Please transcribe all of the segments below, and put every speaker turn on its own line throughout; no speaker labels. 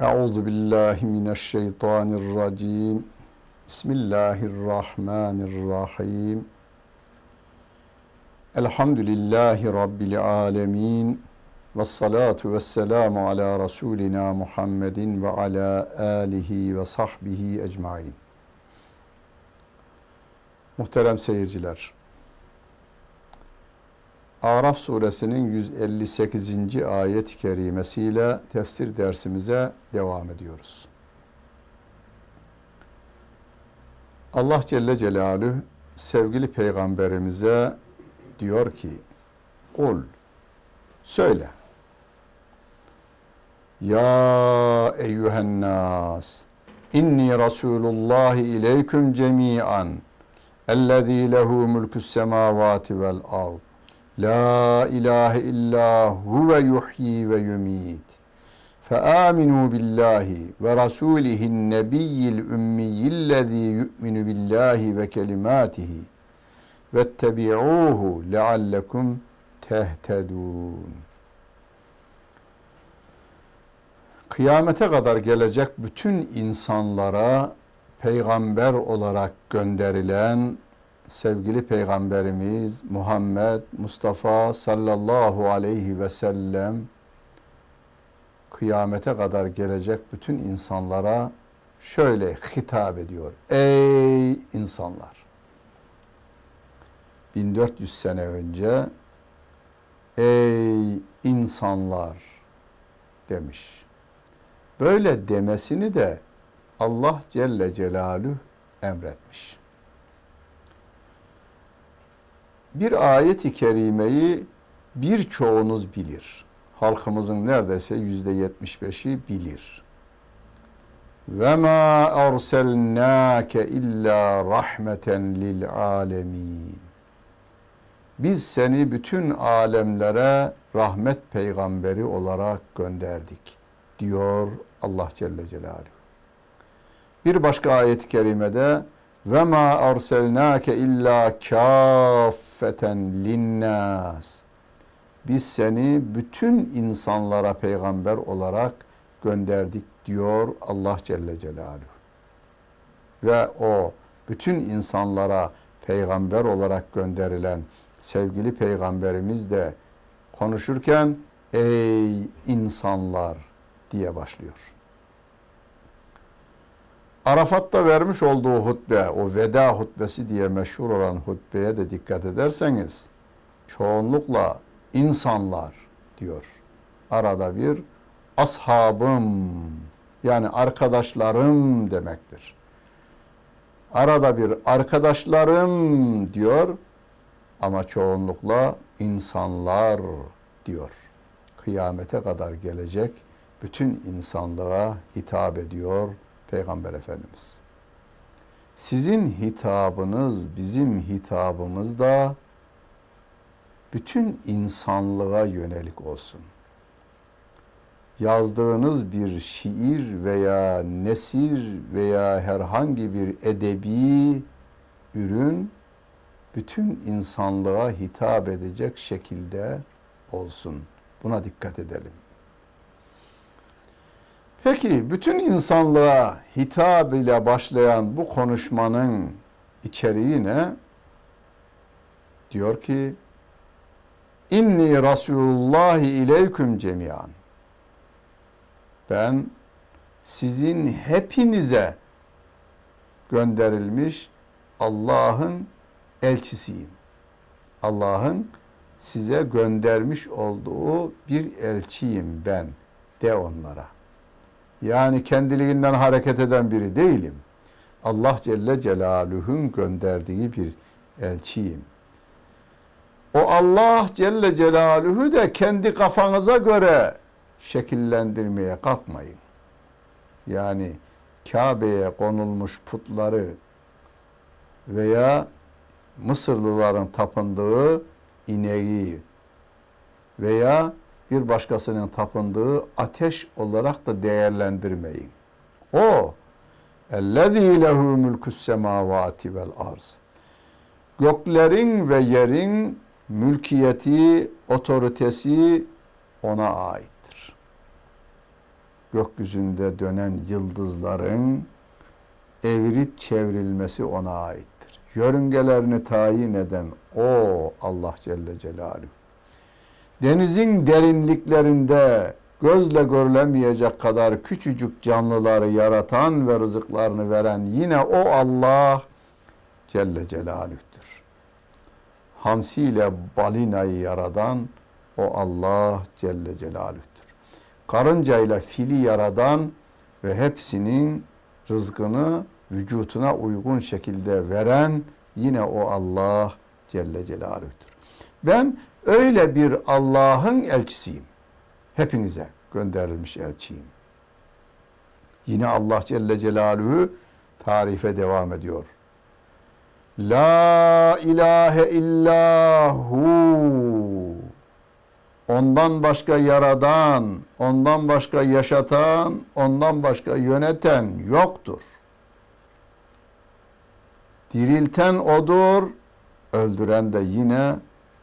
Euzu billahi mineşşeytanirracim. Bismillahirrahmanirrahim. Elhamdülillahi rabbil alamin. Ves salatu vesselamu ala rasulina Muhammedin ve ala alihi ve sahbihi ecmaîn. Muhterem seyirciler. Araf suresinin 158. ayet-i kerimesiyle tefsir dersimize devam ediyoruz. Allah Celle Celaluhu sevgili peygamberimize diyor ki Kul söyle Ya eyyühen nas inni Resulullah ileyküm cemi'an ellezî lehu mülkü's semâvâti vel ard La ilahe illa huve yuhyi ve yumit. فآمنوا بالله ورسوله النبي الأمي الذي يؤمن بالله وكلماته واتبعوه لعلكم تهتدون Kıyamete kadar gelecek bütün insanlara peygamber olarak gönderilen sevgili peygamberimiz Muhammed Mustafa sallallahu aleyhi ve sellem kıyamete kadar gelecek bütün insanlara şöyle hitap ediyor. Ey insanlar! 1400 sene önce ey insanlar demiş. Böyle demesini de Allah Celle Celaluhu emretmiş. Bir ayet-i kerimeyi birçoğunuz bilir. Halkımızın neredeyse yüzde yetmiş beşi bilir. Ve ma arselnake illa rahmeten lil alemin. Biz seni bütün alemlere rahmet peygamberi olarak gönderdik diyor Allah Celle Celaluhu. Bir başka ayet-i kerimede ve ma arselnake illa kaffeten linnas. Biz seni bütün insanlara peygamber olarak gönderdik diyor Allah Celle Celaluhu. Ve o bütün insanlara peygamber olarak gönderilen sevgili peygamberimiz de konuşurken ey insanlar diye başlıyor. Arafat'ta vermiş olduğu hutbe, o veda hutbesi diye meşhur olan hutbeye de dikkat ederseniz, çoğunlukla insanlar diyor. Arada bir ashabım, yani arkadaşlarım demektir. Arada bir arkadaşlarım diyor ama çoğunlukla insanlar diyor. Kıyamete kadar gelecek bütün insanlığa hitap ediyor Peygamber Efendimiz. Sizin hitabınız, bizim hitabımız da bütün insanlığa yönelik olsun. Yazdığınız bir şiir veya nesir veya herhangi bir edebi ürün bütün insanlığa hitap edecek şekilde olsun. Buna dikkat edelim. Peki bütün insanlığa hitap ile başlayan bu konuşmanın içeriği ne? Diyor ki İnni Resulullahi ileyküm cemiyan. Ben sizin hepinize gönderilmiş Allah'ın elçisiyim. Allah'ın size göndermiş olduğu bir elçiyim ben de onlara. Yani kendiliğinden hareket eden biri değilim. Allah Celle Celaluhu'nun gönderdiği bir elçiyim. O Allah Celle Celaluhu de kendi kafanıza göre şekillendirmeye kalkmayın. Yani Kabe'ye konulmuş putları veya Mısırlıların tapındığı ineği veya bir başkasının tapındığı ateş olarak da değerlendirmeyin. O ellezî lehu mülküs semâvâti vel arz. Göklerin ve yerin mülkiyeti, otoritesi ona aittir. Gökyüzünde dönen yıldızların evirip çevrilmesi ona aittir. Yörüngelerini tayin eden o Allah Celle Celaluhu. Denizin derinliklerinde gözle görülemeyecek kadar küçücük canlıları yaratan ve rızıklarını veren yine o Allah Celle Celaluh'tür. Hamsi ile balinayı yaradan o Allah Celle Celaluh'tür. Karınca ile fili yaradan ve hepsinin rızkını vücutuna uygun şekilde veren yine o Allah Celle Celaluh'tür. Ben öyle bir Allah'ın elçisiyim. Hepinize gönderilmiş elçiyim. Yine Allah Celle Celaluhu tarife devam ediyor. La ilahe illahu Ondan başka yaradan, ondan başka yaşatan, ondan başka yöneten yoktur. Dirilten odur, öldüren de yine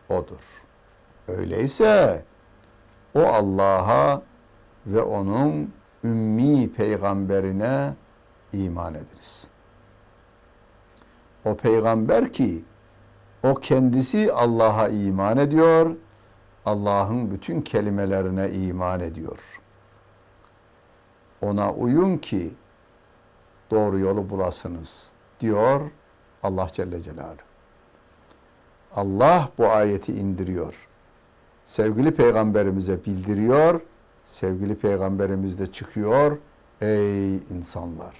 odur. Öyleyse o Allah'a ve onun ümmi peygamberine iman ediniz. O peygamber ki o kendisi Allah'a iman ediyor, Allah'ın bütün kelimelerine iman ediyor. Ona uyun ki doğru yolu bulasınız diyor Allah Celle Celaluhu. Allah bu ayeti indiriyor. Sevgili peygamberimize bildiriyor. Sevgili peygamberimiz de çıkıyor. Ey insanlar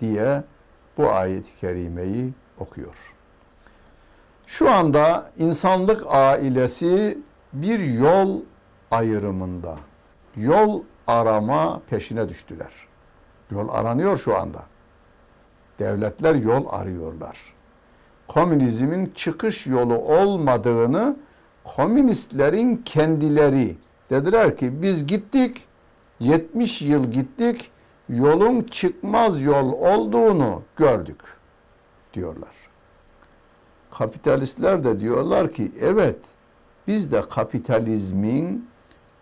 diye bu ayeti kerimeyi okuyor. Şu anda insanlık ailesi bir yol ayrımında, yol arama peşine düştüler. Yol aranıyor şu anda. Devletler yol arıyorlar. Komünizmin çıkış yolu olmadığını komünistlerin kendileri dediler ki biz gittik 70 yıl gittik yolun çıkmaz yol olduğunu gördük diyorlar. Kapitalistler de diyorlar ki evet biz de kapitalizmin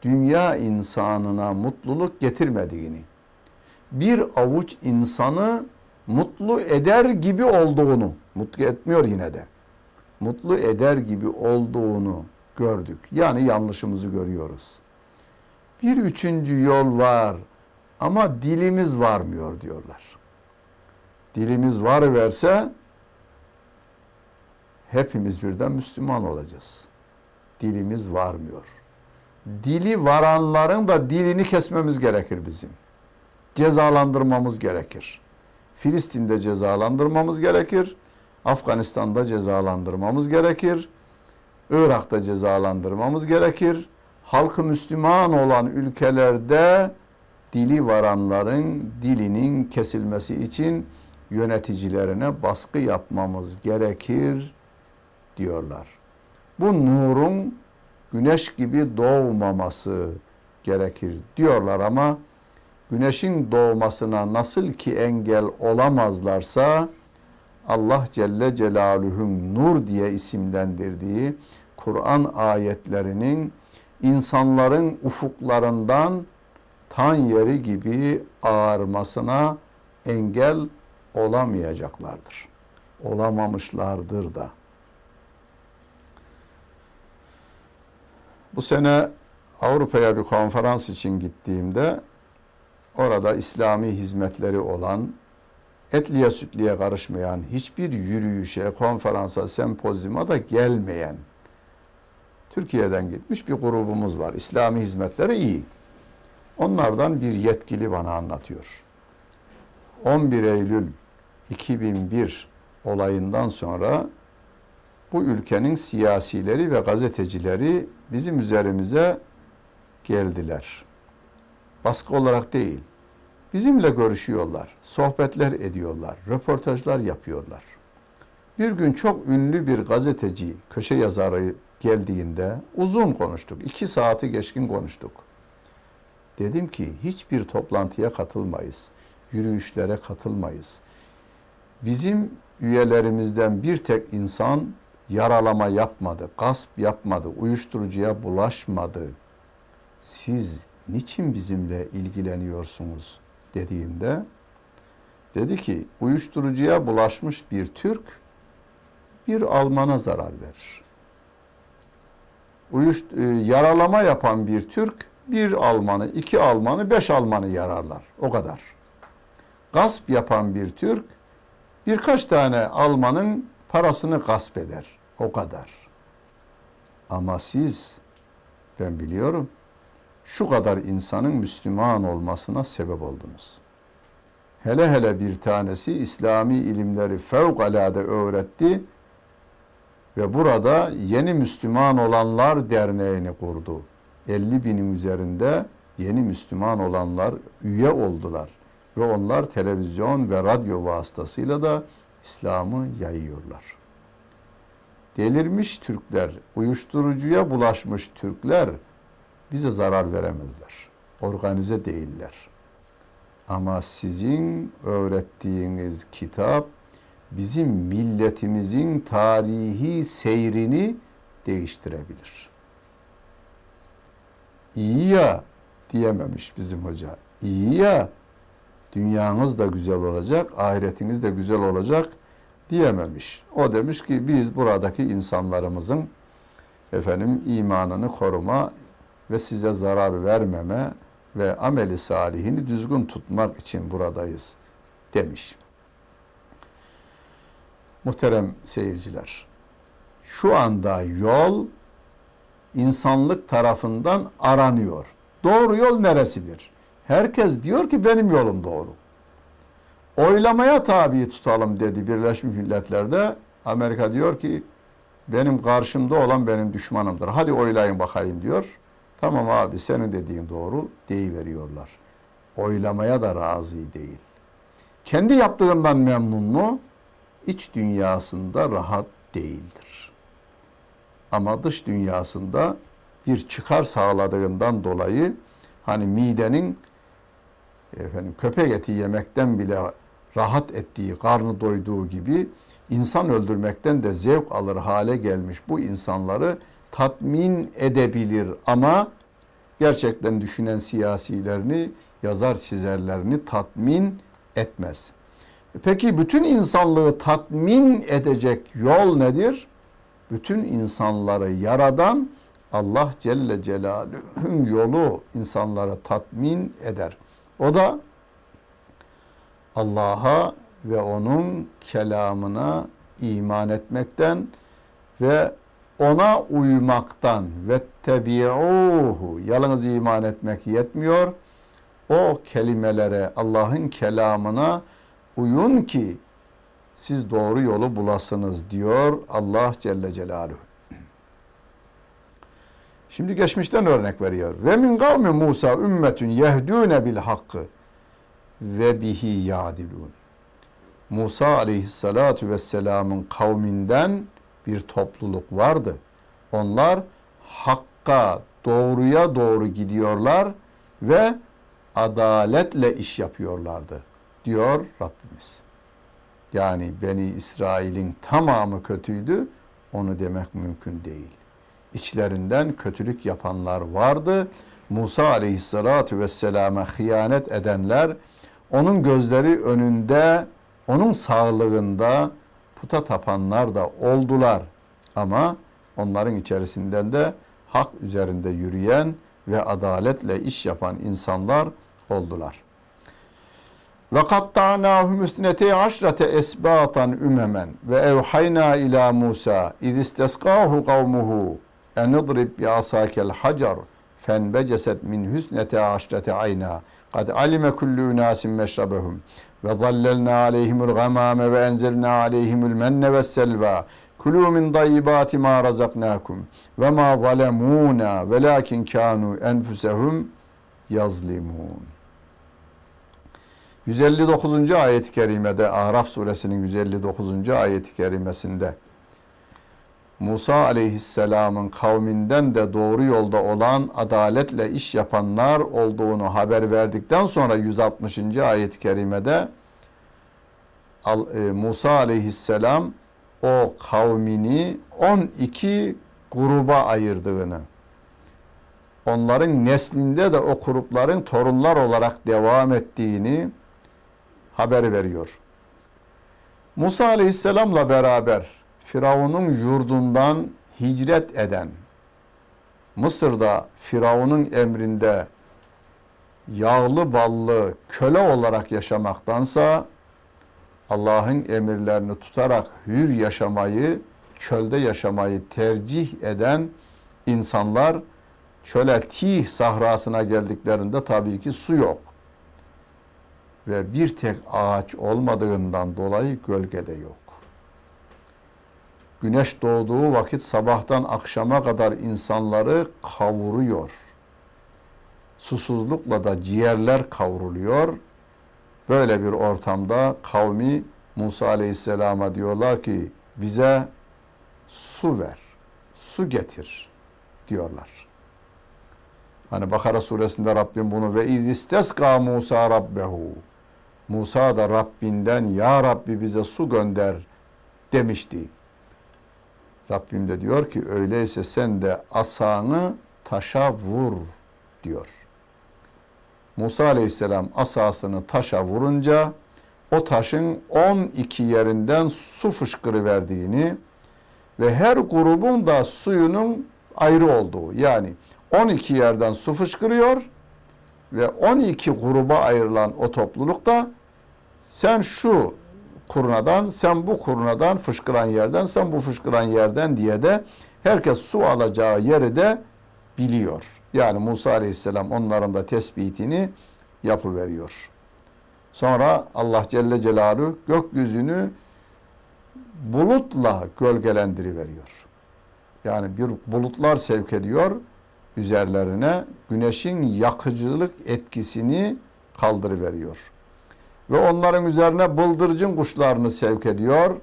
dünya insanına mutluluk getirmediğini, bir avuç insanı mutlu eder gibi olduğunu, mutlu etmiyor yine de, mutlu eder gibi olduğunu gördük. Yani yanlışımızı görüyoruz. Bir üçüncü yol var ama dilimiz varmıyor diyorlar. Dilimiz var verse hepimiz birden Müslüman olacağız dilimiz varmıyor. Dili varanların da dilini kesmemiz gerekir bizim. Cezalandırmamız gerekir. Filistin'de cezalandırmamız gerekir. Afganistan'da cezalandırmamız gerekir. Irak'ta cezalandırmamız gerekir. Halkı Müslüman olan ülkelerde dili varanların dilinin kesilmesi için yöneticilerine baskı yapmamız gerekir diyorlar bu nurun güneş gibi doğmaması gerekir diyorlar ama güneşin doğmasına nasıl ki engel olamazlarsa Allah Celle Celaluhu'nun nur diye isimlendirdiği Kur'an ayetlerinin insanların ufuklarından tan yeri gibi ağarmasına engel olamayacaklardır. Olamamışlardır da. Bu sene Avrupa'ya bir konferans için gittiğimde orada İslami hizmetleri olan, etliye sütliye karışmayan, hiçbir yürüyüşe, konferansa, sempozyuma da gelmeyen Türkiye'den gitmiş bir grubumuz var. İslami hizmetleri iyi. Onlardan bir yetkili bana anlatıyor. 11 Eylül 2001 olayından sonra bu ülkenin siyasileri ve gazetecileri bizim üzerimize geldiler. Baskı olarak değil. Bizimle görüşüyorlar, sohbetler ediyorlar, röportajlar yapıyorlar. Bir gün çok ünlü bir gazeteci, köşe yazarı geldiğinde uzun konuştuk. iki saati geçkin konuştuk. Dedim ki hiçbir toplantıya katılmayız, yürüyüşlere katılmayız. Bizim üyelerimizden bir tek insan yaralama yapmadı, gasp yapmadı, uyuşturucuya bulaşmadı. Siz niçin bizimle ilgileniyorsunuz dediğimde dedi ki uyuşturucuya bulaşmış bir Türk bir Alman'a zarar verir. Uyuşt e, yaralama yapan bir Türk bir Almanı, iki Almanı, beş Almanı yararlar. O kadar. Gasp yapan bir Türk birkaç tane Almanın parasını gasp eder. O kadar. Ama siz, ben biliyorum, şu kadar insanın Müslüman olmasına sebep oldunuz. Hele hele bir tanesi İslami ilimleri fevkalade öğretti ve burada Yeni Müslüman Olanlar Derneği'ni kurdu. 50 binin üzerinde yeni Müslüman olanlar üye oldular. Ve onlar televizyon ve radyo vasıtasıyla da İslam'ı yayıyorlar. Delirmiş Türkler, uyuşturucuya bulaşmış Türkler bize zarar veremezler. Organize değiller. Ama sizin öğrettiğiniz kitap bizim milletimizin tarihi seyrini değiştirebilir. İyi ya diyememiş bizim hoca. İyi ya dünyanız da güzel olacak, ahiretiniz de güzel olacak diyememiş. O demiş ki biz buradaki insanlarımızın efendim imanını koruma ve size zarar vermeme ve ameli salihini düzgün tutmak için buradayız demiş. Muhterem seyirciler, şu anda yol insanlık tarafından aranıyor. Doğru yol neresidir? Herkes diyor ki benim yolum doğru. Oylamaya tabi tutalım dedi Birleşmiş Milletler'de. Amerika diyor ki benim karşımda olan benim düşmanımdır. Hadi oylayın bakayım diyor. Tamam abi senin dediğin doğru veriyorlar. Oylamaya da razı değil. Kendi yaptığından memnun mu? İç dünyasında rahat değildir. Ama dış dünyasında bir çıkar sağladığından dolayı hani midenin efendim köpek eti yemekten bile rahat ettiği, karnı doyduğu gibi insan öldürmekten de zevk alır hale gelmiş bu insanları tatmin edebilir ama gerçekten düşünen siyasilerini, yazar çizerlerini tatmin etmez. Peki bütün insanlığı tatmin edecek yol nedir? Bütün insanları yaradan Allah Celle Celaluhu'nun yolu insanları tatmin eder. O da Allah'a ve onun kelamına iman etmekten ve ona uymaktan ve tebi'uhu yalnız iman etmek yetmiyor. O kelimelere Allah'ın kelamına uyun ki siz doğru yolu bulasınız diyor Allah Celle Celaluhu. Şimdi geçmişten örnek veriyor. Ve min kavmi Musa ümmetün yehdûne bil hakkı ve bihi yadilun. Musa aleyhissalatu vesselamın kavminden bir topluluk vardı. Onlar hakka, doğruya doğru gidiyorlar ve adaletle iş yapıyorlardı diyor Rabbimiz. Yani Beni İsrail'in tamamı kötüydü, onu demek mümkün değil. İçlerinden kötülük yapanlar vardı. Musa aleyhissalatu vesselama hıyanet edenler, onun gözleri önünde, onun sağlığında puta tapanlar da oldular. Ama onların içerisinden de hak üzerinde yürüyen ve adaletle iş yapan insanlar oldular. Ve katta'nâhum üsnete aşrate esbatan ümemen ve evhayna ila Musa iz istesqahu kavmuhu en idrib bi asakel hacer fenbeceset min hüsnete aşrate ayna kad alime kullu unasin meşrabehum ve zallelna aleyhimul gamame ve enzelna aleyhimul menne ve selva kulu min dayyibati ma razaknakum ve ma zalemuna velakin kanu enfusehum yazlimun 159. ayet-i kerimede Araf suresinin 159. ayet-i kerimesinde Musa aleyhisselamın kavminden de doğru yolda olan adaletle iş yapanlar olduğunu haber verdikten sonra 160. ayet-i kerimede e, Musa aleyhisselam o kavmini 12 gruba ayırdığını onların neslinde de o grupların torunlar olarak devam ettiğini haber veriyor. Musa Aleyhisselam'la beraber Firavun'un yurdundan hicret eden, Mısır'da Firavun'un emrinde yağlı ballı köle olarak yaşamaktansa Allah'ın emirlerini tutarak hür yaşamayı, çölde yaşamayı tercih eden insanlar çöle Tih sahrasına geldiklerinde tabii ki su yok. Ve bir tek ağaç olmadığından dolayı gölgede yok. Güneş doğduğu vakit sabahtan akşama kadar insanları kavuruyor. Susuzlukla da ciğerler kavruluyor. Böyle bir ortamda kavmi Musa Aleyhisselam'a diyorlar ki bize su ver, su getir diyorlar. Hani Bakara suresinde Rabbim bunu ve isteska Musa rabbehu. Musa da Rabbinden ya Rabbi bize su gönder demişti. Rabbim de diyor ki öyleyse sen de asanı taşa vur diyor. Musa aleyhisselam asasını taşa vurunca o taşın 12 yerinden su fışkırıverdiğini ve her grubun da suyunun ayrı olduğu yani 12 yerden su fışkırıyor ve 12 gruba ayrılan o toplulukta sen şu kurnadan, sen bu kurnadan fışkıran yerden, sen bu fışkıran yerden diye de herkes su alacağı yeri de biliyor. Yani Musa Aleyhisselam onların da tespitini yapıveriyor. Sonra Allah Celle Celaluhu gökyüzünü bulutla gölgelendiriveriyor. Yani bir bulutlar sevk ediyor üzerlerine güneşin yakıcılık etkisini kaldırıveriyor. Ve onların üzerine bıldırcın kuşlarını sevk ediyor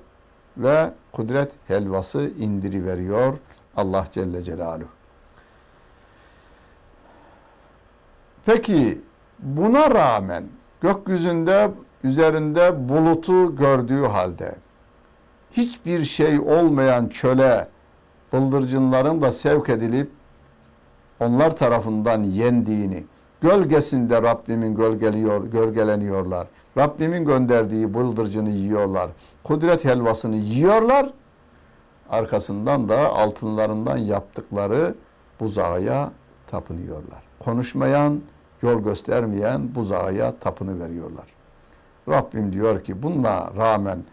ve kudret helvası indiriveriyor Allah Celle Celaluhu. Peki buna rağmen gökyüzünde üzerinde bulutu gördüğü halde hiçbir şey olmayan çöle bıldırcınların da sevk edilip onlar tarafından yendiğini, gölgesinde Rabbimin gölgeliyor, gölgeleniyorlar. Rabbimin gönderdiği bıldırcını yiyorlar. Kudret helvasını yiyorlar. Arkasından da altınlarından yaptıkları buzağa tapınıyorlar. Konuşmayan, yol göstermeyen buzağa tapını veriyorlar. Rabbim diyor ki buna rağmen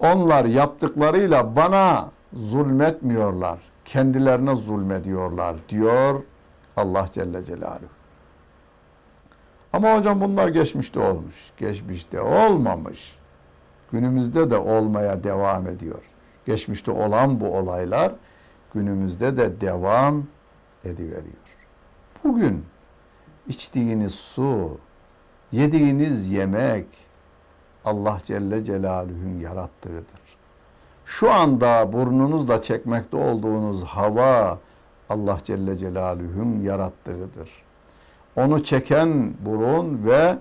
onlar yaptıklarıyla bana zulmetmiyorlar. Kendilerine zulmediyorlar diyor Allah Celle Celaluhu. Ama hocam bunlar geçmişte olmuş. Geçmişte olmamış. Günümüzde de olmaya devam ediyor. Geçmişte olan bu olaylar günümüzde de devam ediveriyor. Bugün içtiğiniz su, yediğiniz yemek Allah Celle Celaluhu'nun yarattığıdır. Şu anda burnunuzla çekmekte olduğunuz hava Allah Celle Celaluhu'nun yarattığıdır. Onu çeken burun ve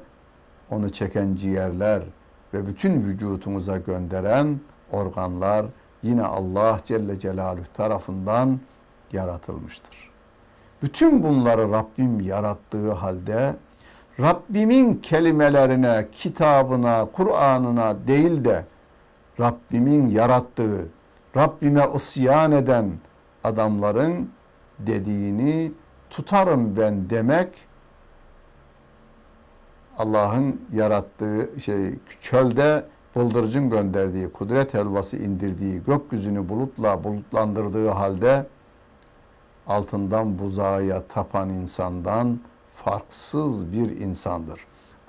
onu çeken ciğerler ve bütün vücutunuza gönderen organlar yine Allah Celle Celaluhu tarafından yaratılmıştır. Bütün bunları Rabbim yarattığı halde Rabbimin kelimelerine, kitabına, Kur'an'ına değil de Rabbimin yarattığı, Rabbime isyan eden adamların dediğini tutarım ben demek Allah'ın yarattığı şey çölde bıldırcın gönderdiği, kudret helvası indirdiği, gökyüzünü bulutla bulutlandırdığı halde altından buzağa tapan insandan farksız bir insandır.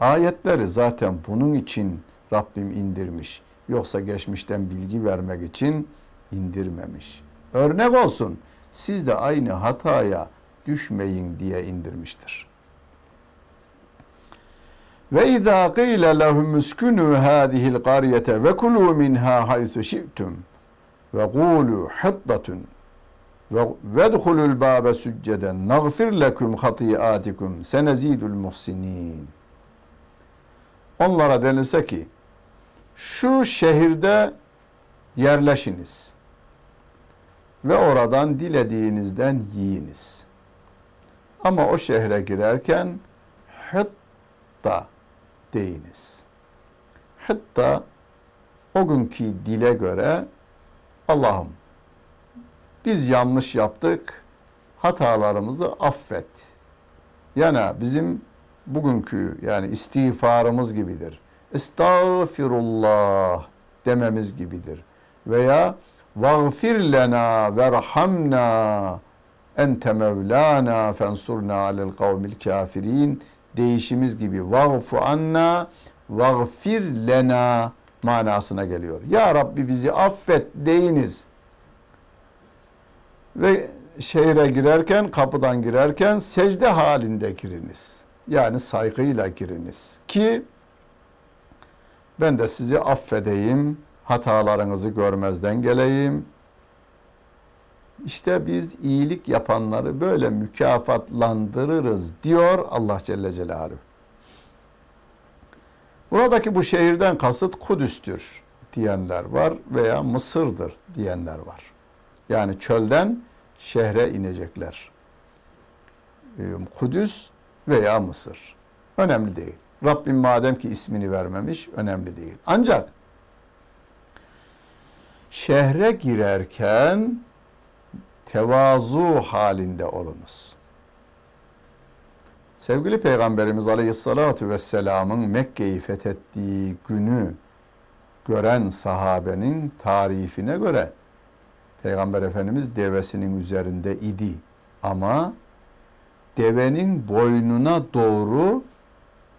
Ayetleri zaten bunun için Rabbim indirmiş. Yoksa geçmişten bilgi vermek için indirmemiş. Örnek olsun siz de aynı hataya düşmeyin diye indirmiştir. Ve izâ qîle lehum uskunu hâzihil qaryete ve kulû minhâ haythu şi'tum ve qûlû hıddatun ve vedhulul bâbe sücceden nagfir lekum hatîâtikum senezîdul muhsinin. Onlara denilse ki şu şehirde yerleşiniz ve oradan dilediğinizden yiyiniz. Ama o şehre girerken hıtta deyiniz. Hıtta o günkü dile göre Allah'ım biz yanlış yaptık, hatalarımızı affet. Yani bizim bugünkü yani istiğfarımız gibidir. Estağfirullah dememiz gibidir. Veya vagfir lena verhamna ente mevlana fensurna alel kavmil kafirin değişimiz gibi vagfu anna vagfir lena manasına geliyor. Ya Rabbi bizi affet deyiniz. Ve şehre girerken, kapıdan girerken secde halinde giriniz. Yani saygıyla giriniz. Ki ben de sizi affedeyim, hatalarınızı görmezden geleyim. İşte biz iyilik yapanları böyle mükafatlandırırız diyor Allah Celle Celaluhu. Buradaki bu şehirden kasıt Kudüs'tür diyenler var veya Mısır'dır diyenler var. Yani çölden şehre inecekler. Ee, Kudüs veya Mısır. Önemli değil. Rabbim madem ki ismini vermemiş önemli değil. Ancak şehre girerken tevazu halinde olunuz. Sevgili Peygamberimiz Aleyhisselatü Vesselam'ın Mekke'yi fethettiği günü gören sahabenin tarifine göre Peygamber Efendimiz devesinin üzerinde idi. Ama devenin boynuna doğru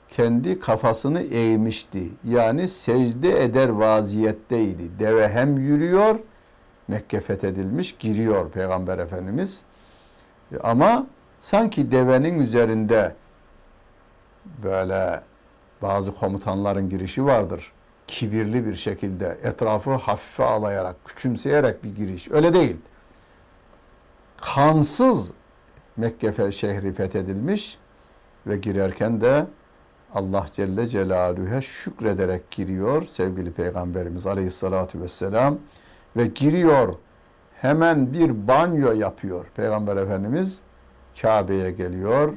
kendi kafasını eğmişti. Yani secde eder vaziyetteydi. Deve hem yürüyor, Mekke fethedilmiş, giriyor Peygamber Efendimiz. Ama sanki devenin üzerinde böyle bazı komutanların girişi vardır. Kibirli bir şekilde etrafı hafife alayarak, küçümseyerek bir giriş. Öyle değil. Kansız Mekke şehri fethedilmiş ve girerken de Allah Celle Celaluhu'ya şükrederek giriyor sevgili Peygamberimiz Aleyhisselatü Vesselam ve giriyor hemen bir banyo yapıyor Peygamber Efendimiz Kabe'ye geliyor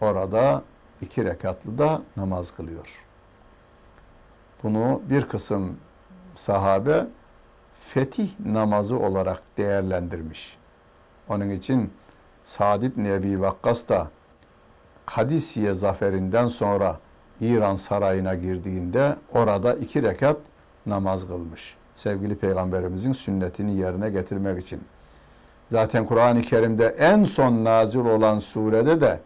orada iki rekatlı da namaz kılıyor. Bunu bir kısım sahabe fetih namazı olarak değerlendirmiş. Onun için Sa'd ibn Ebi Vakkas da Kadisiye zaferinden sonra İran sarayına girdiğinde orada iki rekat namaz kılmış. Sevgili Peygamberimizin sünnetini yerine getirmek için. Zaten Kur'an-ı Kerim'de en son nazil olan surede de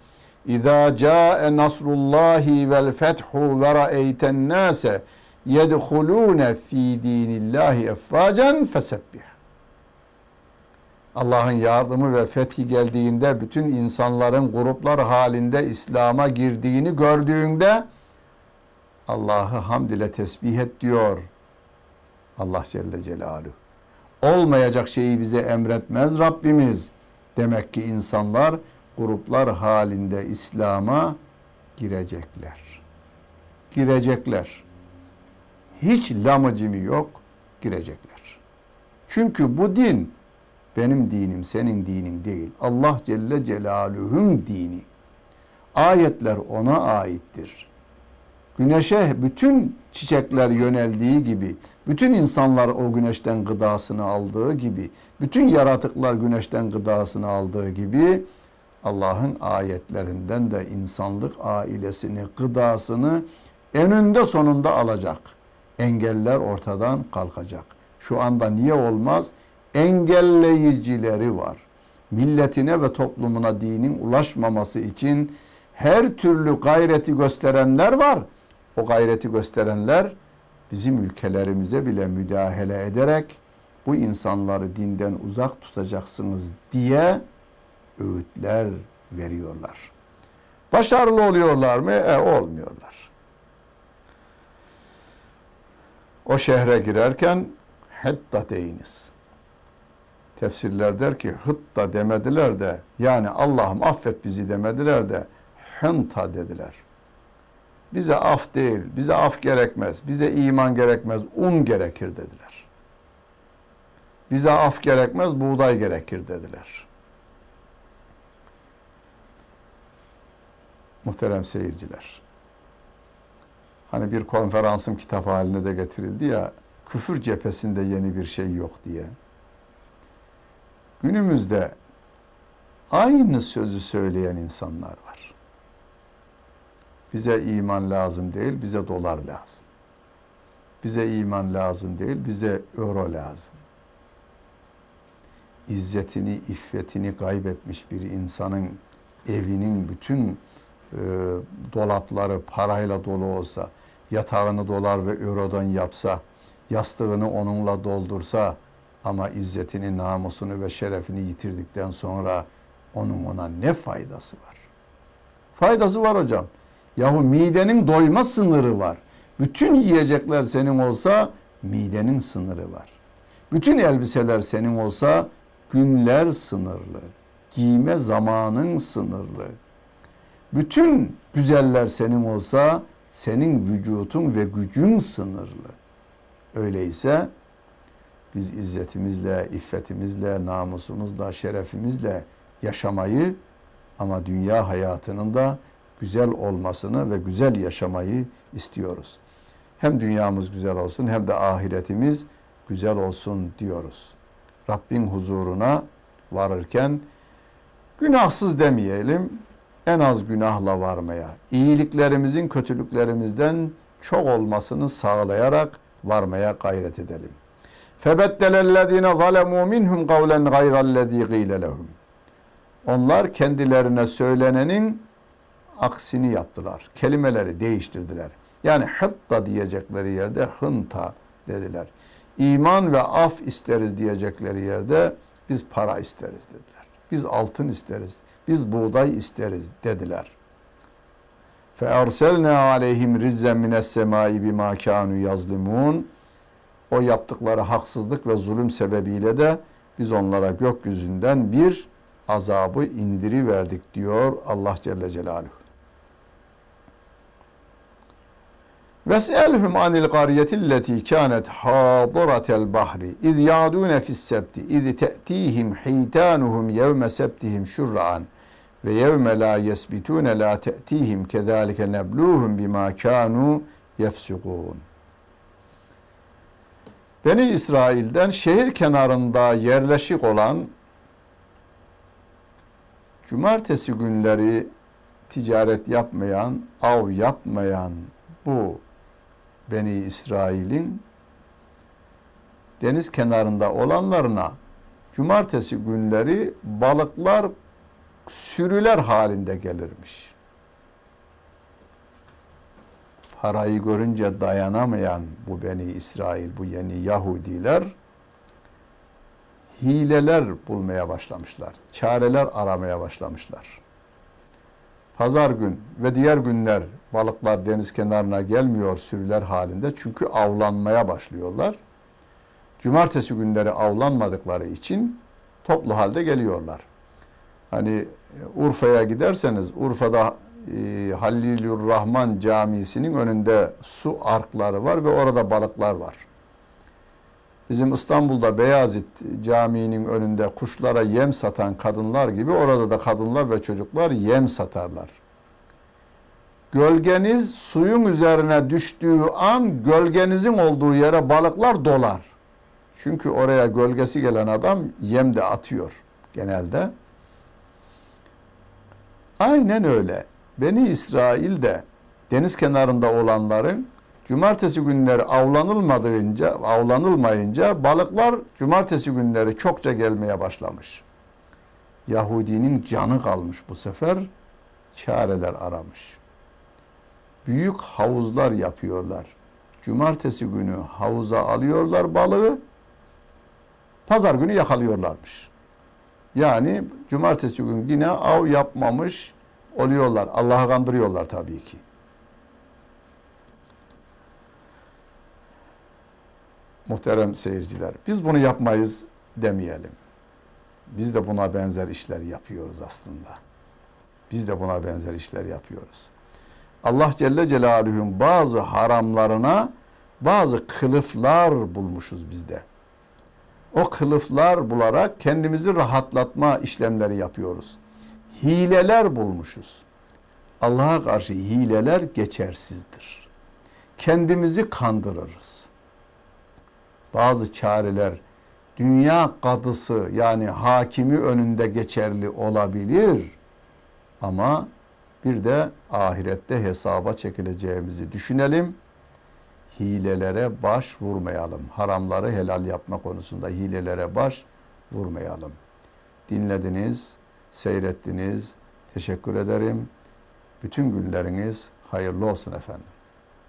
İza ca'e nasrullahi vel fethu ve ra'eyten nase yedhulune fi dinillahi effacen fesebbih. Allah'ın yardımı ve fethi geldiğinde bütün insanların gruplar halinde İslam'a girdiğini gördüğünde Allah'ı hamd ile tesbih et diyor Allah Celle Celaluhu. Olmayacak şeyi bize emretmez Rabbimiz. Demek ki insanlar gruplar halinde İslam'a girecekler. Girecekler. Hiç lamıcımı yok, girecekler. Çünkü bu din benim dinim, senin dinin değil. Allah Celle Celaluhu'nun dini. Ayetler ona aittir. Güneşe bütün çiçekler yöneldiği gibi, bütün insanlar o güneşten gıdasını aldığı gibi, bütün yaratıklar güneşten gıdasını aldığı gibi Allah'ın ayetlerinden de insanlık ailesini, gıdasını eninde sonunda alacak. Engeller ortadan kalkacak. Şu anda niye olmaz? Engelleyicileri var. Milletine ve toplumuna dinin ulaşmaması için her türlü gayreti gösterenler var. O gayreti gösterenler bizim ülkelerimize bile müdahale ederek bu insanları dinden uzak tutacaksınız diye öğütler veriyorlar. Başarılı oluyorlar mı? E, olmuyorlar. O şehre girerken hıtta deyiniz. Tefsirler der ki hıtta demediler de yani Allah'ım affet bizi demediler de hınta dediler. Bize af değil, bize af gerekmez, bize iman gerekmez, un gerekir dediler. Bize af gerekmez, buğday gerekir dediler. Muhterem seyirciler. Hani bir konferansım kitap haline de getirildi ya, küfür cephesinde yeni bir şey yok diye. Günümüzde aynı sözü söyleyen insanlar var. Bize iman lazım değil, bize dolar lazım. Bize iman lazım değil, bize euro lazım. İzzetini, iffetini kaybetmiş bir insanın evinin bütün e, dolapları parayla dolu olsa, yatağını dolar ve eurodan yapsa, yastığını onunla doldursa ama izzetini, namusunu ve şerefini yitirdikten sonra onun ona ne faydası var? Faydası var hocam. Yahu midenin doyma sınırı var. Bütün yiyecekler senin olsa midenin sınırı var. Bütün elbiseler senin olsa günler sınırlı. Giyme zamanın sınırlı. Bütün güzeller senin olsa senin vücutun ve gücün sınırlı. Öyleyse biz izzetimizle, iffetimizle, namusumuzla, şerefimizle yaşamayı ama dünya hayatının da güzel olmasını ve güzel yaşamayı istiyoruz. Hem dünyamız güzel olsun hem de ahiretimiz güzel olsun diyoruz. Rabbin huzuruna varırken günahsız demeyelim, en az günahla varmaya, iyiliklerimizin kötülüklerimizden çok olmasını sağlayarak varmaya gayret edelim. فَبَدَّلَ ظَلَمُوا مِنْهُمْ قَوْلًا غَيْرَ الَّذ۪ي قِيلَ لَهُمْ Onlar kendilerine söylenenin aksini yaptılar. Kelimeleri değiştirdiler. Yani hıtta diyecekleri yerde hınta dediler. İman ve af isteriz diyecekleri yerde biz para isteriz dediler. Biz altın isteriz. Biz buğday isteriz dediler. فَاَرْسَلْنَا عَلَيْهِمْ رِزَّا مِنَ السَّمَاءِ بِمَا كَانُوا يَظْلِمُونَ O yaptıkları haksızlık ve zulüm sebebiyle de biz onlara gökyüzünden bir azabı indiri verdik diyor Allah Celle Celaluhu. Ves'elhum anil qaryetilleti kânet hâdiratel bahri iz ya'dûne fis-sebti iz te'tîhim hîtânuhum yevme sebtihim şur'an ve yevme la yesbitûne la te'tîhim kezâlike neblûhum bimâ kânû yefsukûn. Beni İsrail'den şehir kenarında yerleşik olan cumartesi günleri ticaret yapmayan, av yapmayan bu Beni İsrail'in deniz kenarında olanlarına cumartesi günleri balıklar sürüler halinde gelirmiş. Parayı görünce dayanamayan bu Beni İsrail, bu yeni Yahudiler hileler bulmaya başlamışlar. Çareler aramaya başlamışlar. Pazar gün ve diğer günler balıklar deniz kenarına gelmiyor sürüler halinde çünkü avlanmaya başlıyorlar. Cumartesi günleri avlanmadıkları için toplu halde geliyorlar. Hani e, Urfa'ya giderseniz Urfa'da e, Halilur Rahman Camisi'nin önünde su arkları var ve orada balıklar var. Bizim İstanbul'da Beyazıt Camii'nin önünde kuşlara yem satan kadınlar gibi orada da kadınlar ve çocuklar yem satarlar. Gölgeniz suyun üzerine düştüğü an gölgenizin olduğu yere balıklar dolar. Çünkü oraya gölgesi gelen adam yem de atıyor genelde. Aynen öyle. Beni İsrail'de deniz kenarında olanların cumartesi günleri avlanılmadığınca, avlanılmayınca balıklar cumartesi günleri çokça gelmeye başlamış. Yahudinin canı kalmış bu sefer. Çareler aramış. Büyük havuzlar yapıyorlar. Cumartesi günü havuza alıyorlar balığı. Pazar günü yakalıyorlarmış. Yani cumartesi günü yine av yapmamış oluyorlar. Allah'a kandırıyorlar tabii ki. Muhterem seyirciler, biz bunu yapmayız demeyelim. Biz de buna benzer işler yapıyoruz aslında. Biz de buna benzer işler yapıyoruz. Allah Celle Celaluhu'nun bazı haramlarına bazı kılıflar bulmuşuz bizde. O kılıflar bularak kendimizi rahatlatma işlemleri yapıyoruz. Hileler bulmuşuz. Allah'a karşı hileler geçersizdir. Kendimizi kandırırız. Bazı çareler dünya kadısı yani hakimi önünde geçerli olabilir. Ama bir de ahirette hesaba çekileceğimizi düşünelim. Hilelere baş vurmayalım. Haramları helal yapma konusunda hilelere baş vurmayalım. Dinlediniz, seyrettiniz. Teşekkür ederim. Bütün günleriniz hayırlı olsun efendim.